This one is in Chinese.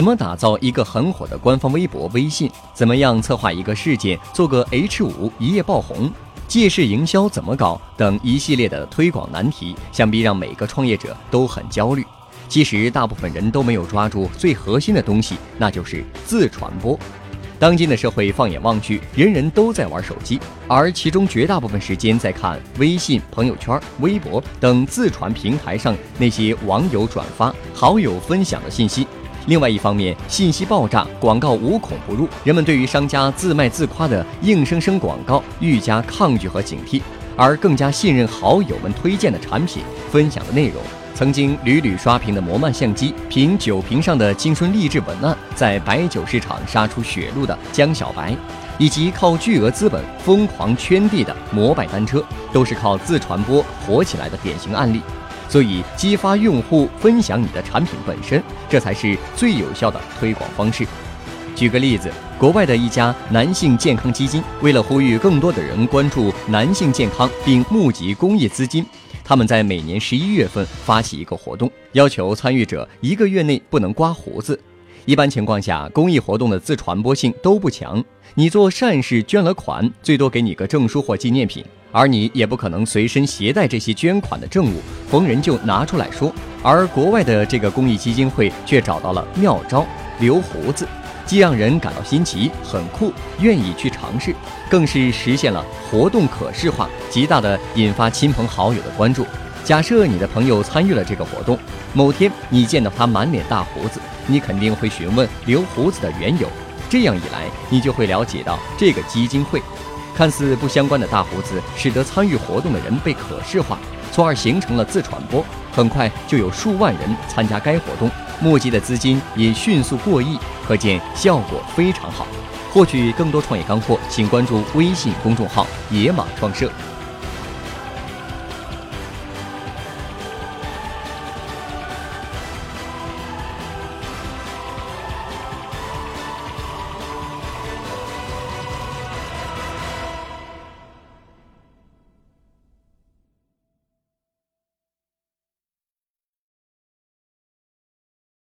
怎么打造一个很火的官方微博、微信？怎么样策划一个事件，做个 H 五一夜爆红？借势营销怎么搞？等一系列的推广难题，想必让每个创业者都很焦虑。其实，大部分人都没有抓住最核心的东西，那就是自传播。当今的社会，放眼望去，人人都在玩手机，而其中绝大部分时间在看微信、朋友圈、微博等自传平台上那些网友转发、好友分享的信息。另外一方面，信息爆炸，广告无孔不入，人们对于商家自卖自夸的硬生生广告愈加抗拒和警惕，而更加信任好友们推荐的产品、分享的内容。曾经屡屡刷屏的摩曼相机，凭酒瓶上的青春励志文案，在白酒市场杀出血路的江小白，以及靠巨额资本疯狂圈地的摩拜单车，都是靠自传播火起来的典型案例。所以，激发用户分享你的产品本身，这才是最有效的推广方式。举个例子，国外的一家男性健康基金，为了呼吁更多的人关注男性健康并募集公益资金，他们在每年十一月份发起一个活动，要求参与者一个月内不能刮胡子。一般情况下，公益活动的自传播性都不强，你做善事捐了款，最多给你个证书或纪念品。而你也不可能随身携带这些捐款的证物，逢人就拿出来说。而国外的这个公益基金会却找到了妙招，留胡子，既让人感到新奇、很酷，愿意去尝试，更是实现了活动可视化，极大的引发亲朋好友的关注。假设你的朋友参与了这个活动，某天你见到他满脸大胡子，你肯定会询问留胡子的缘由。这样一来，你就会了解到这个基金会。看似不相关的大胡子，使得参与活动的人被可视化，从而形成了自传播。很快就有数万人参加该活动，募集的资金也迅速过亿，可见效果非常好。获取更多创业干货，请关注微信公众号“野马创社”。